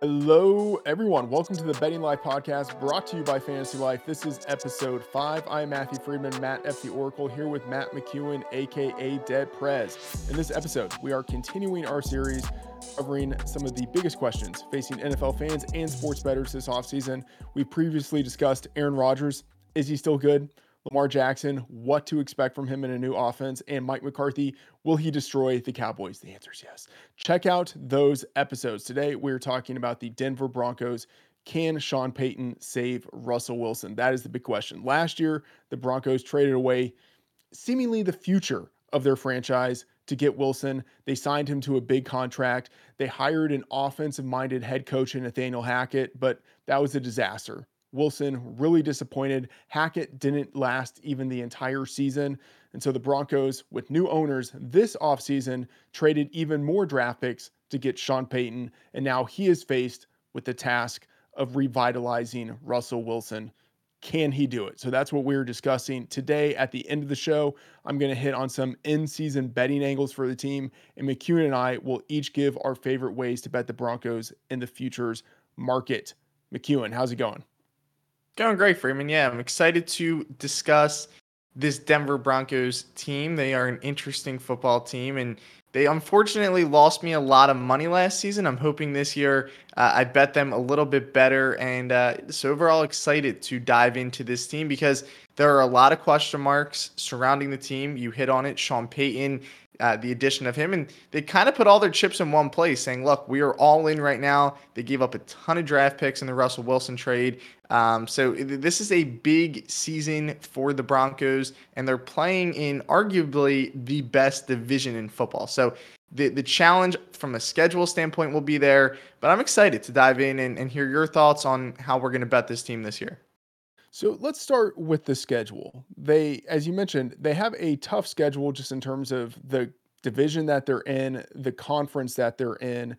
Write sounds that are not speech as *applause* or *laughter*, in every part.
Hello, everyone. Welcome to the Betting Life podcast brought to you by Fantasy Life. This is episode five. I'm Matthew Freedman, Matt F. the Oracle, here with Matt McCuen, aka Dead Pres. In this episode, we are continuing our series covering some of the biggest questions facing NFL fans and sports bettors this offseason. We previously discussed Aaron Rodgers. Is he still good? Lamar Jackson, what to expect from him in a new offense, and Mike McCarthy, will he destroy the Cowboys? The answer is yes. Check out those episodes. Today, we're talking about the Denver Broncos. Can Sean Payton save Russell Wilson? That is the big question. Last year, the Broncos traded away seemingly the future of their franchise to get Wilson. They signed him to a big contract. They hired an offensive minded head coach in Nathaniel Hackett, but that was a disaster. Wilson really disappointed. Hackett didn't last even the entire season. And so the Broncos, with new owners this offseason, traded even more draft picks to get Sean Payton. And now he is faced with the task of revitalizing Russell Wilson. Can he do it? So that's what we're discussing today. At the end of the show, I'm going to hit on some in season betting angles for the team. And McCuen and I will each give our favorite ways to bet the Broncos in the futures market. McCuen, how's it going? Going great, Freeman. Yeah, I'm excited to discuss this Denver Broncos team. They are an interesting football team, and they unfortunately lost me a lot of money last season. I'm hoping this year uh, I bet them a little bit better. And uh, so, overall, excited to dive into this team because there are a lot of question marks surrounding the team. You hit on it. Sean Payton uh, the addition of him. And they kind of put all their chips in one place, saying, look, we are all in right now. They gave up a ton of draft picks in the Russell Wilson trade. Um, so this is a big season for the Broncos, and they're playing in arguably the best division in football. So the, the challenge from a schedule standpoint will be there, but I'm excited to dive in and, and hear your thoughts on how we're going to bet this team this year. So let's start with the schedule. They, as you mentioned, they have a tough schedule just in terms of the division that they're in, the conference that they're in.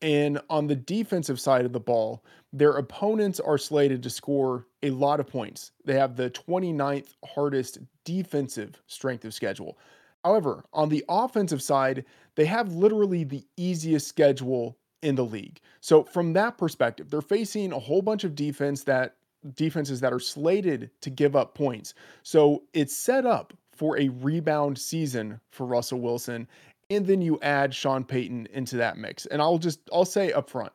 And on the defensive side of the ball, their opponents are slated to score a lot of points. They have the 29th hardest defensive strength of schedule. However, on the offensive side, they have literally the easiest schedule in the league. So, from that perspective, they're facing a whole bunch of defense that defenses that are slated to give up points. So it's set up for a rebound season for Russell Wilson. And then you add Sean Payton into that mix. And I'll just, I'll say up front,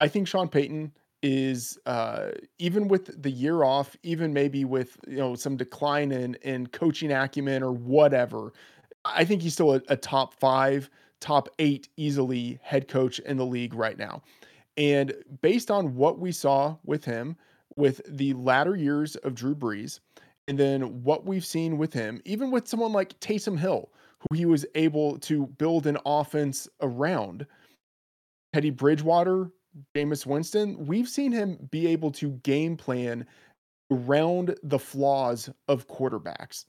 I think Sean Payton is uh, even with the year off, even maybe with you know some decline in in coaching acumen or whatever, I think he's still a, a top five, top eight easily head coach in the league right now. And based on what we saw with him, with the latter years of Drew Brees and then what we've seen with him, even with someone like Taysom Hill, who he was able to build an offense around. Teddy Bridgewater, Jameis Winston, we've seen him be able to game plan around the flaws of quarterbacks.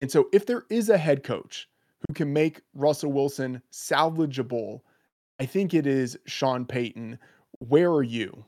And so if there is a head coach who can make Russell Wilson salvageable, I think it is Sean Payton. Where are you?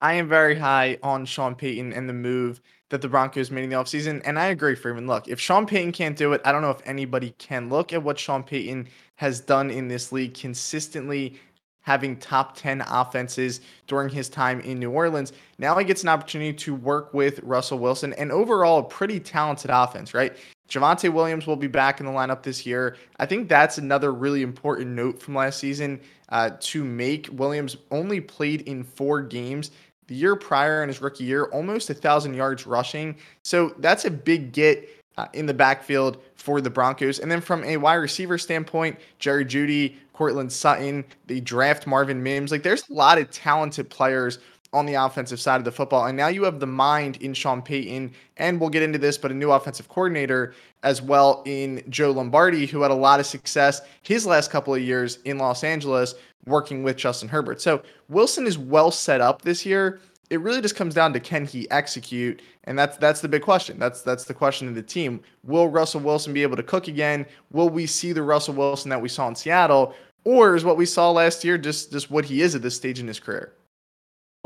I am very high on Sean Payton and the move that the Broncos made in the offseason. And I agree, Freeman. Look, if Sean Payton can't do it, I don't know if anybody can. Look at what Sean Payton has done in this league consistently having top 10 offenses during his time in New Orleans. Now he gets an opportunity to work with Russell Wilson and overall a pretty talented offense, right? Javonte Williams will be back in the lineup this year. I think that's another really important note from last season uh, to make. Williams only played in four games the year prior in his rookie year, almost a thousand yards rushing. So that's a big get uh, in the backfield for the Broncos. And then from a wide receiver standpoint, Jerry Jeudy, Courtland Sutton, they draft Marvin Mims. Like there's a lot of talented players on the offensive side of the football. And now you have the mind in Sean Payton, and we'll get into this, but a new offensive coordinator as well in Joe Lombardi, who had a lot of success his last couple of years in Los Angeles working with Justin Herbert. So Wilson is well set up this year. It really just comes down to can he execute, and that's that's the big question. That's that's the question of the team. Will Russell Wilson be able to cook again? Will we see the Russell Wilson that we saw in Seattle, or is what we saw last year just just what he is at this stage in his career?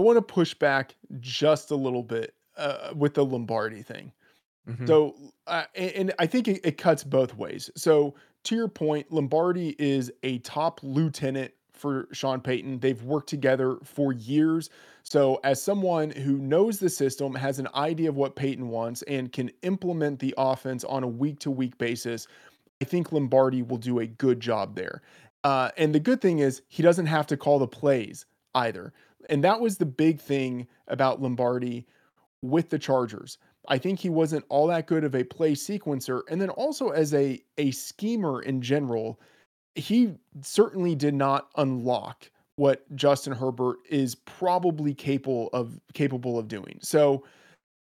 I want to push back just a little bit uh, with the Lombardi thing. Mm-hmm. So, uh, and, and, I think it, it cuts both ways. So, to your point, Lombardi is a top lieutenant for Sean Payton. They've worked together for years. So, as someone who knows the system, has an idea of what Payton wants, and can implement the offense on a week to week basis, I think Lombardi will do a good job there. Uh, and the good thing is, he doesn't have to call the plays either. And that was the big thing about Lombardi with the Chargers. I think he wasn't all that good of a play sequencer. And then also as a, a schemer in general, he certainly did not unlock what Justin Herbert is probably capable of capable of doing. So,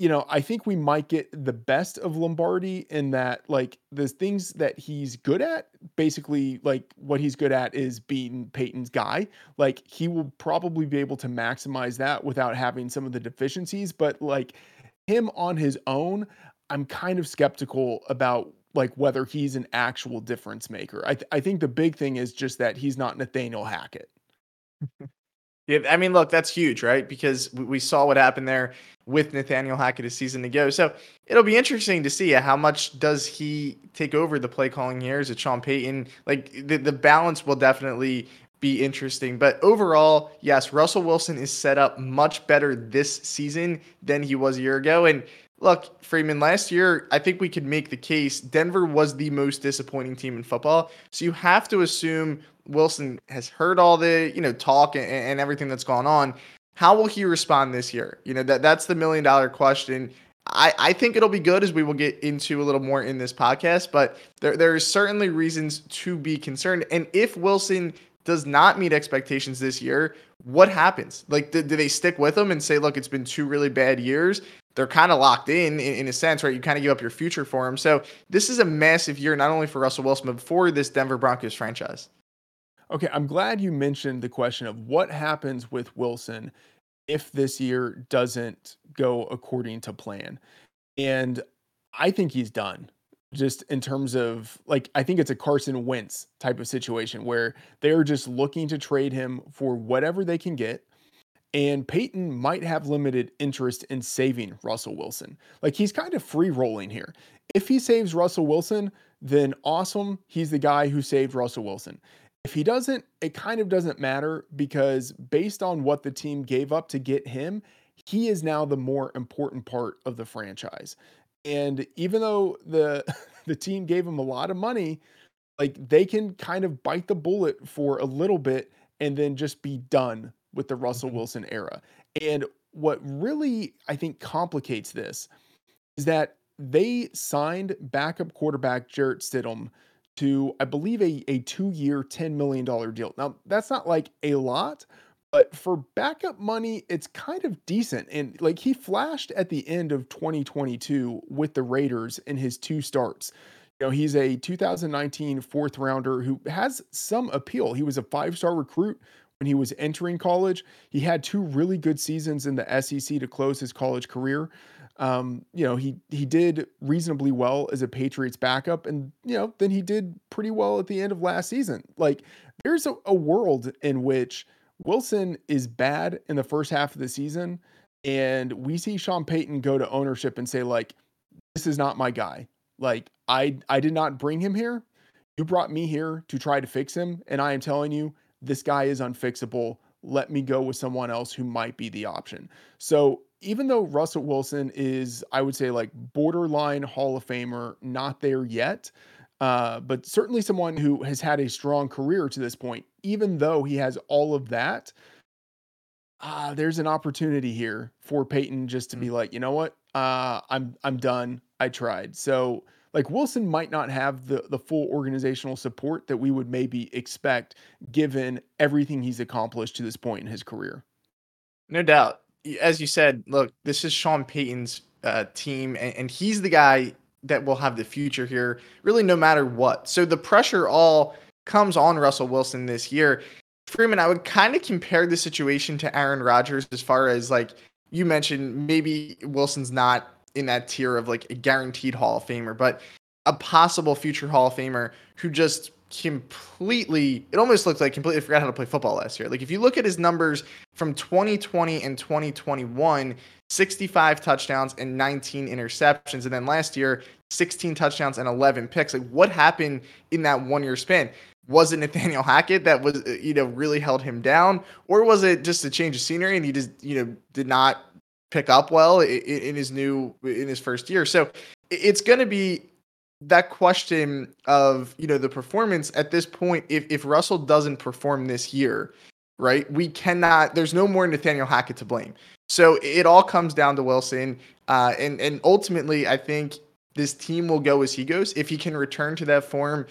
you know, I think we might get the best of Lombardi in that like the things that he's good at, basically like what he's good at is being Payton's guy. Like he will probably be able to maximize that without having some of the deficiencies, but like him on his own, I'm kind of skeptical about like whether he's an actual difference maker. I th- I think the big thing is just that he's not Nathaniel Hackett. *laughs* Yeah, I mean, look, that's huge, right? Because we saw what happened there with Nathaniel Hackett a season ago. So it'll be interesting to see how much does he take over the play calling here. Is it Sean Payton? Like the, the balance will definitely be interesting. But overall, yes, Russell Wilson is set up much better this season than he was a year ago. And look, Freeman, last year, I think we could make the case Denver was the most disappointing team in football. So you have to assume Wilson has heard all the, you know, talk and, and everything that's gone on. How will he respond this year? You know, that that's the million dollar question. I, I think it'll be good as we will get into a little more in this podcast, but there, there are certainly reasons to be concerned. And if Wilson does not meet expectations this year, what happens? Like, do, do they stick with him and say, look, it's been two really bad years? They're kind of locked in, in, in a sense, right? You kind of give up your future for him. So this is a massive year, not only for Russell Wilson, but for this Denver Broncos franchise. Okay, I'm glad you mentioned the question of what happens with Wilson if this year doesn't go according to plan. And I think he's done. Just in terms of like, I think it's a Carson Wentz type of situation where they're just looking to trade him for whatever they can get. And Payton might have limited interest in saving Russell Wilson. Like he's kind of free rolling here. If he saves Russell Wilson, then awesome. He's the guy who saved Russell Wilson. If he doesn't, it kind of doesn't matter because based on what the team gave up to get him, he is now the more important part of the franchise. And even though the *laughs* the team gave him a lot of money, like they can kind of bite the bullet for a little bit and then just be done with the Russell mm-hmm. Wilson era. And what really I think complicates this is that they signed backup quarterback Jarrett Stidham to, I believe, a, a two year, $10 million deal. Now, that's not like a lot, but for backup money, it's kind of decent. And like he flashed at the end of 2022 with the Raiders in his two starts. You know, he's a 2019 fourth rounder who has some appeal. He was a five star recruit when he was entering college. He had two really good seasons in the SEC to close his college career um, you know, he he did reasonably well as a Patriots backup, and you know, then he did pretty well at the end of last season. Like, there's a, a world in which Wilson is bad in the first half of the season, and we see Sean Payton go to ownership and say, like, this is not my guy. Like, I I did not bring him here. You brought me here to try to fix him, and I am telling you, this guy is unfixable. Let me go with someone else who might be the option. So even though Russell Wilson is, I would say, like borderline Hall of Famer, not there yet, uh, but certainly someone who has had a strong career to this point, even though he has all of that, uh, there's an opportunity here for Payton just to be mm. like, you know what, uh, I'm I'm done. I tried. So like Wilson might not have the the full organizational support that we would maybe expect given everything he's accomplished to this point in his career. No doubt as you said, look, this is Sean Payton's uh, team, and, and he's the guy that will have the future here, really, no matter what. So the pressure all comes on Russell Wilson this year. Freeman, I would kind of compare the situation to Aaron Rodgers as far as like you mentioned, maybe Wilson's not in that tier of like a guaranteed Hall of Famer, but a possible future Hall of Famer who just completely it almost looks like completely forgot how to play football last year. Like if you look at his numbers from 2020 and 2021, 65 touchdowns and 19 interceptions and then last year 16 touchdowns and 11 picks. Like what happened in that one year span? was it Nathaniel Hackett that was uh, you know really held him down, or was it just a change of scenery and he just you know did not pick up well in, in his new in his first year? So it's going to be that question of you know the performance at this point. If if Russell doesn't perform this year, right, we cannot. There's no more Nathaniel Hackett to blame. So it all comes down to Wilson, uh, and and ultimately, I think this team will go as he goes if he can return to that form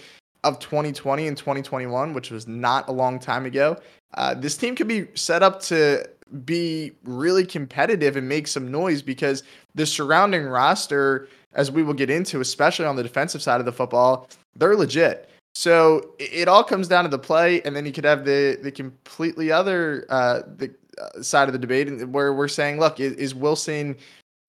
of 2020 and 2021, which was not a long time ago, uh, this team could be set up to be really competitive and make some noise because the surrounding roster, as we will get into, especially on the defensive side of the football, they're legit. So it, all comes down to the play, and then you could have the the completely other uh, the uh, side of the debate, where we're saying, look, is, is Wilson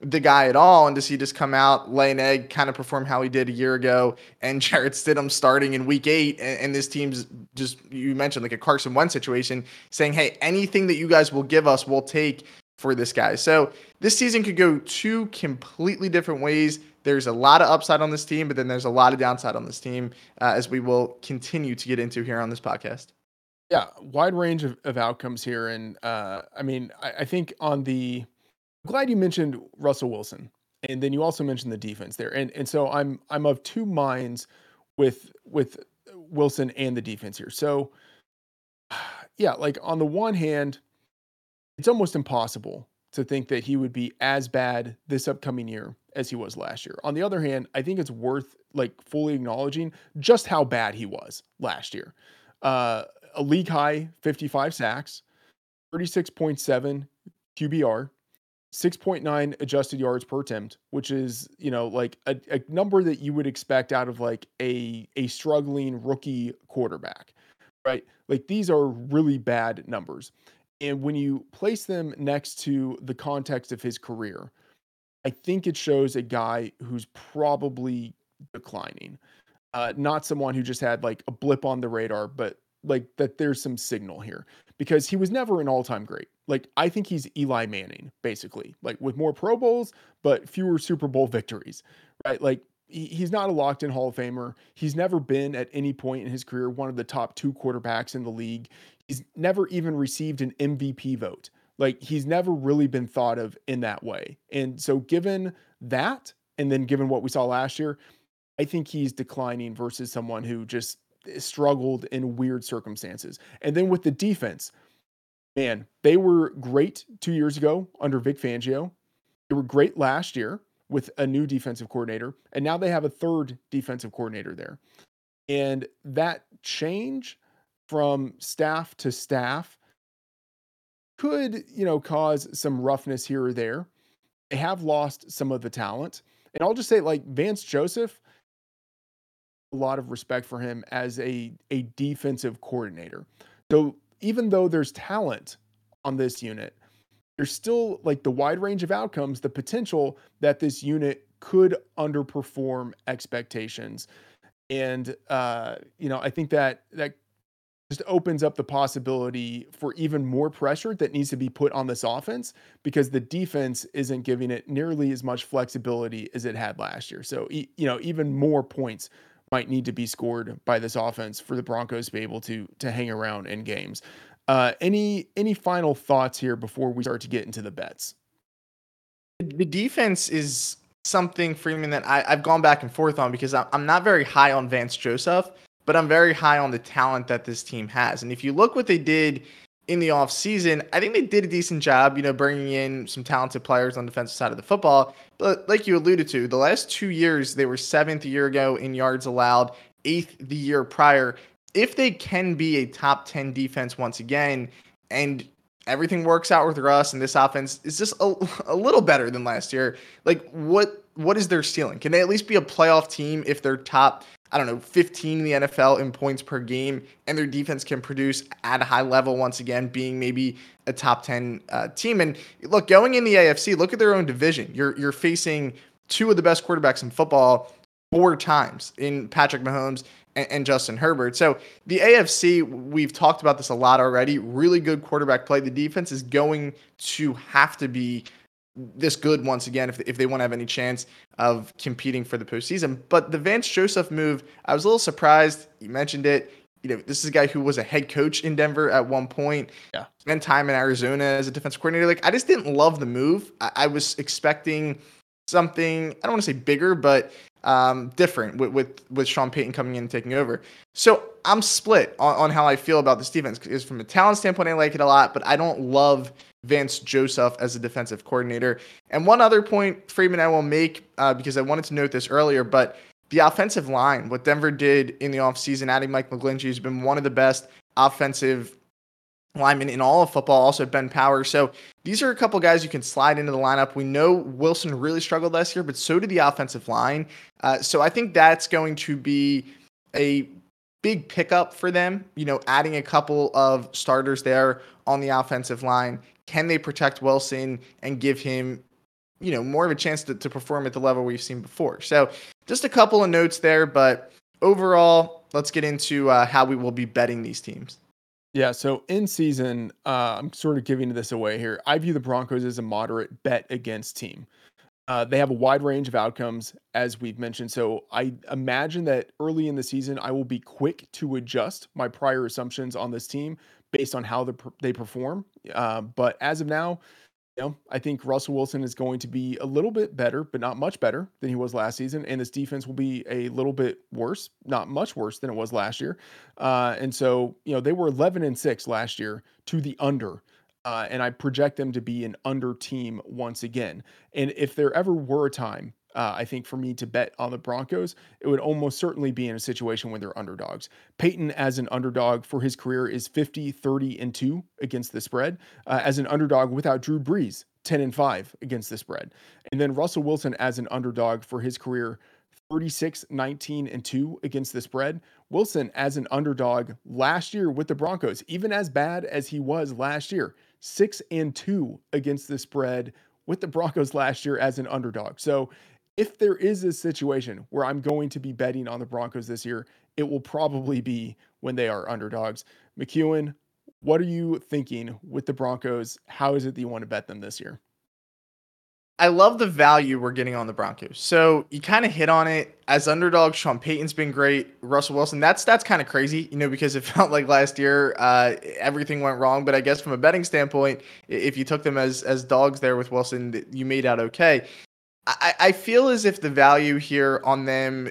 the guy at all, and does he just come out, lay an egg, kind of perform how he did a year ago, and *laughs* Jarrett Stidham starting in week eight, and, and, this team's just you mentioned like a Carson Wentz situation, saying, hey, anything that you guys will give us, we'll take for this guy. So this season could go two completely different ways. There's a lot of upside on this team, but then there's a lot of downside on this team, uh, as we will continue to get into here on this podcast. Yeah, wide range of, of outcomes here, and uh, I mean, I, I think on the glad you mentioned Russell Wilson, and then you also mentioned the defense there, and and so I'm I'm of two minds with with Wilson and the defense here. So *sighs* yeah, like on the one hand, it's almost impossible to think that he would be as bad this upcoming year as he was last year. On the other hand, I think it's worth like fully acknowledging just how bad he was last year. Uh, a league high 55 sacks, 36.7 QBR, 6.9 adjusted yards per attempt, which is, you know, like a, a, number that you would expect out of like a a struggling rookie quarterback, right? Like these are really bad numbers. And when you place them next to the context of his career, I think it shows a guy who's probably declining. Uh, not someone who just had like a blip on the radar, but like that there's some signal here because he was never an all-time great. Like I think he's Eli Manning basically, like with more Pro Bowls but fewer Super Bowl victories, right? Like he, he's not a locked-in Hall of Famer. He's never been at any point in his career one of the top 2 quarterbacks in the league. He's never even received an MVP vote. Like he's never really been thought of in that way. And so given that and then given what we saw last year, I think he's declining versus someone who just struggled in weird circumstances. And then with the defense, man, they were great two years ago under Vic Fangio. They were great last year with a new defensive coordinator. And now they have a third defensive coordinator there. And that change from staff to staff could, you know, cause some roughness here or there. They have lost some of the talent. And I'll just say, like Vance Joseph, a lot of respect for him as a, a defensive coordinator. So even though there's talent on this unit, there's still like the wide range of outcomes, the potential that this unit could underperform expectations. And uh, you know, I think that that just opens up the possibility for even more pressure that needs to be put on this offense because the defense isn't giving it nearly as much flexibility as it had last year. So, you know, even more points might need to be scored by this offense for the Broncos to be able to to hang around in games. Uh, any any final thoughts here before we start to get into the bets? The defense is something Freeman that I, have gone back and forth on because I'm not very high on Vance Joseph, but I'm very high on the talent that this team has. And if you look what they did in the offseason, I think they did a decent job, you know, bringing in some talented players on the defensive side of the football. But like you alluded to, the last two years, they were seventh a year ago in yards allowed, eighth the year prior. If they can be a top 10 defense once again, and everything works out with Russ and this offense is just a, *laughs* a little better than last year, like what what is their ceiling? Can they at least be a playoff team if they're top I don't know, 15 in the NFL in points per game, and their defense can produce at a high level once again, being maybe a top 10 uh, team. And look, going in the AFC, look at their own division. You're you're facing two of the best quarterbacks in football four times in Patrick Mahomes and, and Justin Herbert. So the AFC, we've talked about this a lot already. Really good quarterback play. The defense is going to have to be this good once again if, if they want to have any chance of competing for the postseason. But the Vance Joseph move, I was a little surprised. You mentioned it. you know, this is a guy who was a head coach in Denver at one point. Yeah. Spent time in Arizona as a defensive coordinator. Like, I just didn't love the move. I, I was expecting something, I don't want to say bigger, but um, different with, with, with Sean Payton coming in and taking over. So I'm split on, on how I feel about this defense. Because from a talent standpoint, I like it a lot, but I don't love Vance Joseph as a defensive coordinator. And one other point, Freeman, I will make uh, because I wanted to note this earlier, but the offensive line, what Denver did in the offseason, adding Mike McGlinchey, has been one of the best offensive linemen in all of football, also Ben Power. So these are a couple guys you can slide into the lineup. We know Wilson really struggled last year, but so did the offensive line. Uh, so I think that's going to be a big pickup for them, you know, adding a couple of starters there on the offensive line. Can they protect Wilson and give him you know, more of a chance to, to perform at the level we've seen before. So just a couple of notes there, but overall, let's get into uh, how we will be betting these teams. Yeah, so in season, uh, I'm sort of giving this away here. I view the Broncos as a moderate bet against team. Uh, they have a wide range of outcomes, as we've mentioned. So I imagine that early in the season, I will be quick to adjust my prior assumptions on this team based on how the, they perform. Uh, but as of now, you know, I think Russell Wilson is going to be a little bit better, but not much better than he was last season. And this defense will be a little bit worse, not much worse than it was last year. Uh, and so, you know, they were 11 and 6 last year to the under. Uh, and I project them to be an under team once again. And if there ever were a time uh, I think for me to bet on the Broncos, it would almost certainly be in a situation when they're underdogs. Payton, as an underdog for his career, is 50, 30, and 2 against the spread. Uh, as an underdog without Drew Brees, 10 and 5 against the spread. And then Russell Wilson, as an underdog for his career, 36, 19, and 2 against the spread. Wilson, as an underdog last year with the Broncos, even as bad as he was last year, 6 and 2 against the spread with the Broncos last year as an underdog. So if there is a situation where I'm going to be betting on the Broncos this year, it will probably be when they are underdogs. McCuen, what are you thinking with the Broncos? How is it that you want to bet them this year? I love the value we're getting on the Broncos. So you kind of hit on it as underdog. Sean Payton's been great. Russell Wilson, that's that's kind of crazy, you know, because it *laughs* felt like last year uh, everything went wrong. But I guess from a betting standpoint, if you took them as as dogs there with Wilson, you made out okay. I, I feel as if the value here on them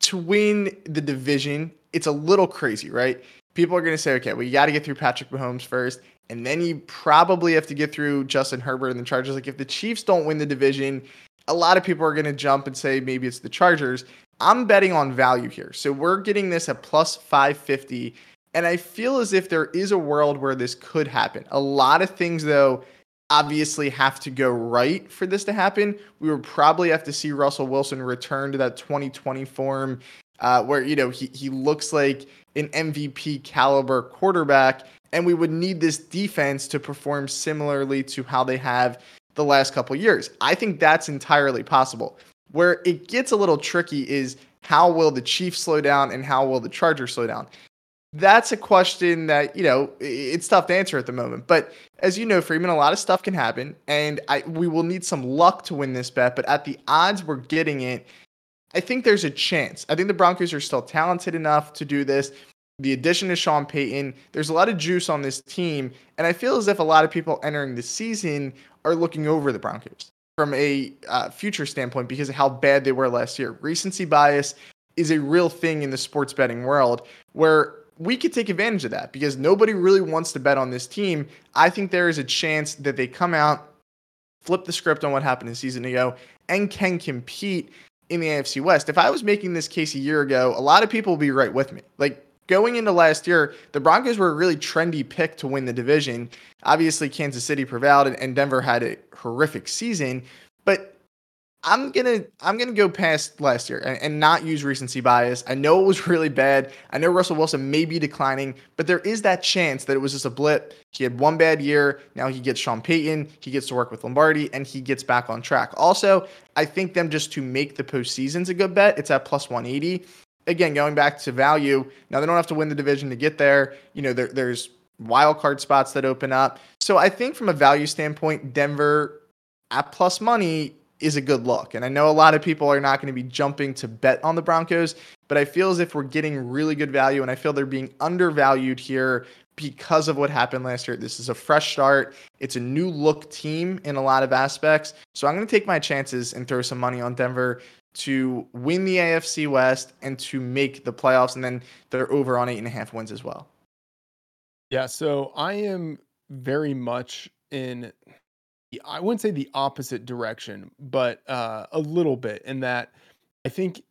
to win the division, it's a little crazy, right? People are going to say, okay, well, you got to get through Patrick Mahomes first, and then you probably have to get through Justin Herbert and the Chargers. Like, if the Chiefs don't win the division, a lot of people are going to jump and say maybe it's the Chargers. I'm betting on value here. So we're getting this at plus 550. And I feel as if there is a world where this could happen. A lot of things, though, obviously have to go right for this to happen. We would probably have to see Russell Wilson return to that 2020 form uh, where, you know, he, he looks like an MVP caliber quarterback. And we would need this defense to perform similarly to how they have the last couple years. I think that's entirely possible. Where it gets a little tricky is how will the Chiefs slow down and how will the Chargers slow down? that's a question that you know it's tough to answer at the moment. But as you know, Freeman, a lot of stuff can happen, and I we will need some luck to win this bet. But at the odds we're getting it, I think there's a chance. I think the Broncos are still talented enough to do this. The addition of Sean Payton, there's a lot of juice on this team, and I feel as if a lot of people entering the season are looking over the Broncos from a uh, future standpoint because of how bad they were last year. Recency bias is a real thing in the sports betting world where we could take advantage of that because nobody really wants to bet on this team. I think there is a chance that they come out, flip the script on what happened a season ago, and can compete in the AFC West. If I was making this case a year ago, a lot of people would be right with me. Like going into last year, the Broncos were a really trendy pick to win the division. Obviously, Kansas City prevailed and Denver had a horrific season. But I'm gonna I'm gonna go past last year and, and, not use recency bias. I know it was *laughs* really bad. I know Russell Wilson may be declining, but there is that chance that it was just a blip. He had one bad year. Now he gets Sean Payton. He gets to work with Lombardi, and he gets back on track. Also, I think them just to make the postseason's a good bet. It's at plus 180. Again, going back to value. Now they don't have to win the division to get there. You know, there, there's wild card spots that open up. So I think from a value standpoint, Denver at plus money is a good look. And I know a lot of people are not going to be jumping to bet on the Broncos, but I feel as if we're getting really good value and I feel they're being undervalued here because of what happened last year. This is a fresh start. It's a new look team in a lot of aspects. So I'm going to take my chances and throw some money on Denver to win the AFC West and to make the playoffs. And then they're over on eight and a half wins as well. Yeah. So I am very much in I wouldn't say the opposite direction, but uh, a little bit in that I think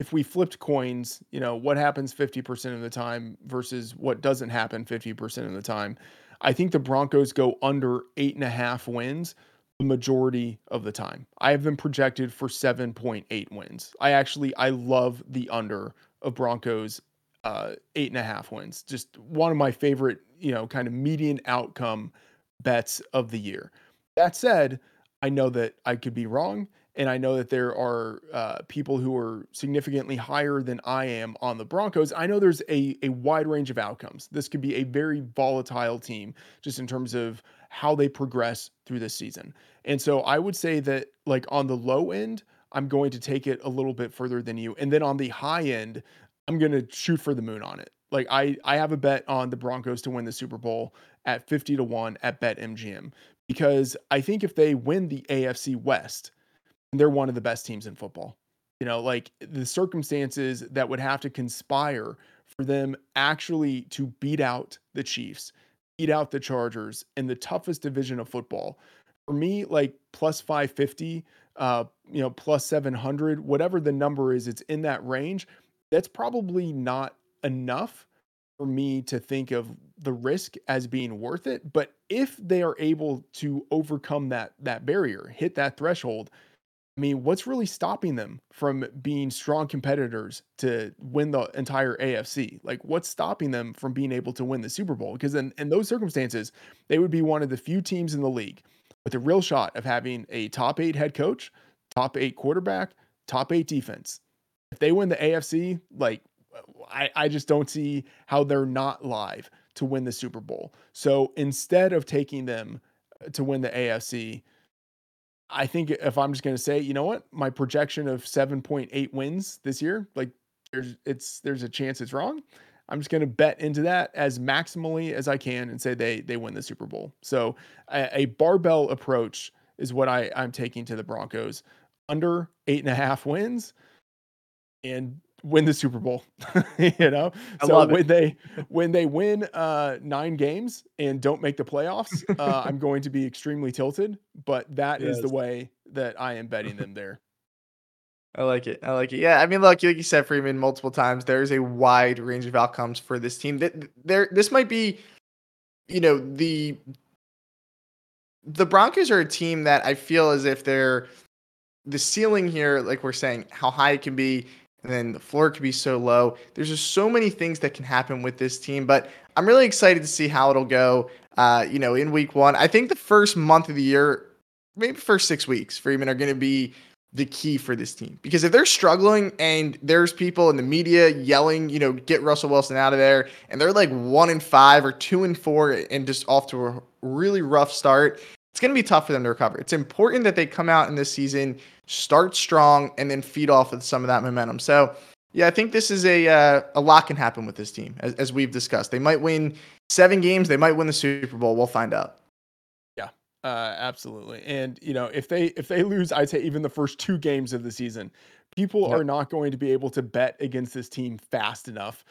if we flipped coins, you know, what happens 50% of the time versus what doesn't happen 50% of the time, I think the Broncos go under eight and a half wins the majority of the time. I have them projected for 7.8 wins. I actually, I love the under of Broncos uh, eight and a half wins. Just one of my favorite, you know, kind of median outcome bets of the year. That said, I know that I could be wrong. And I know that there are uh, people who are significantly higher than I am on the Broncos. I know there's a, a wide range of outcomes. This could be a very volatile team just in terms of how they progress through this season. And so I would say that, like, on the low end, I'm going to take it a little bit further than you. And then on the high end, I'm going to shoot for the moon on it. Like I I have a bet on the Broncos to win the Super Bowl at 50 to 1 at BetMGM because I think if they win the AFC West, they're one of the best teams in football. You know, like the circumstances that would have to conspire for them actually to beat out the Chiefs, beat out the Chargers in the toughest division of football. For me, like plus 550, uh, you know, plus 700, whatever the number is, it's in that range. That's probably not enough for me to think of the risk as being worth it. But if they are able to overcome that that barrier, hit that threshold, I mean, what's really stopping them from being strong competitors to win the entire AFC? Like, what's stopping them from being able to win the Super Bowl? Because in, in those circumstances, they would be one of the few teams in the league with a real shot of having a top eight head coach, top eight quarterback, top eight defense. If they win the AFC, like, I, I just don't see how they're not live to win the Super Bowl. So instead of taking them to win the AFC, I think if I'm just going to say, you know what, my projection of 7.8 wins this year, like there's it's there's a chance it's wrong. I'm just going to bet into that as maximally as I can and say they they win the Super Bowl. So a, a barbell approach is what I I'm taking to the Broncos under eight and a half wins and win the Super Bowl. *laughs* you know, I so when they when they win uh, nine games and don't make the playoffs, uh, I'm *laughs* going to be extremely tilted. But that yes. is the way that I am betting them there. *laughs* I like it. I like it. Yeah, I mean, look, like you said, Freeman, multiple times. There is a wide range of outcomes for this team. That there, this might be, you know, the the Broncos are a team that I feel as if they're the ceiling here, like we're saying, how high it can be and then the floor could be so low. There's just so many things that can happen with this team, but I'm really excited to see how it'll go. Uh, you know, in week one, I think the first month of the year, maybe first six weeks, Freeman are going to be the key for this team because if they're struggling and there's people in the media yelling, you know, get Russell Wilson out of there, and they're like one and five or two and four and just off to a really rough start, it's going to be tough for them to recover. It's important that they come out in this season, start strong, and then feed off of some of that momentum. So, yeah, I think this is a uh, a lot can happen with this team, as, as we've discussed. They might win seven games. They might win the Super Bowl. We'll find out. Yeah, uh, absolutely. And you know, if they if they lose, I'd say even the first two games of the season, people yep. are not going to be able to bet against this team fast enough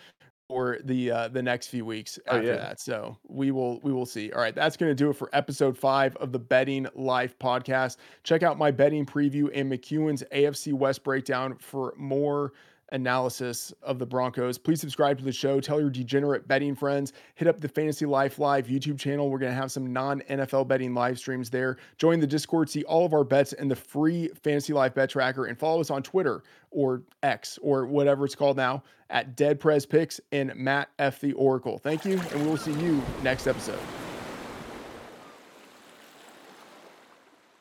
for the uh, the next few weeks oh, after yeah. that. So we will we will see. All right, that's going to do it for episode five of the Betting Life podcast. Check out my betting preview and McCuen's AFC West breakdown for more analysis of the Broncos. Please subscribe to the show. Tell your degenerate betting friends. Hit up the Fantasy Life Live YouTube channel. We're going to have some non NFL betting live streams there. Join the Discord, see all of our bets and the free Fantasy Life bet tracker, and follow us on Twitter or X or whatever it's called now at Dead Pres Picks and Matt F. the Oracle. Thank you, and we will see you next episode.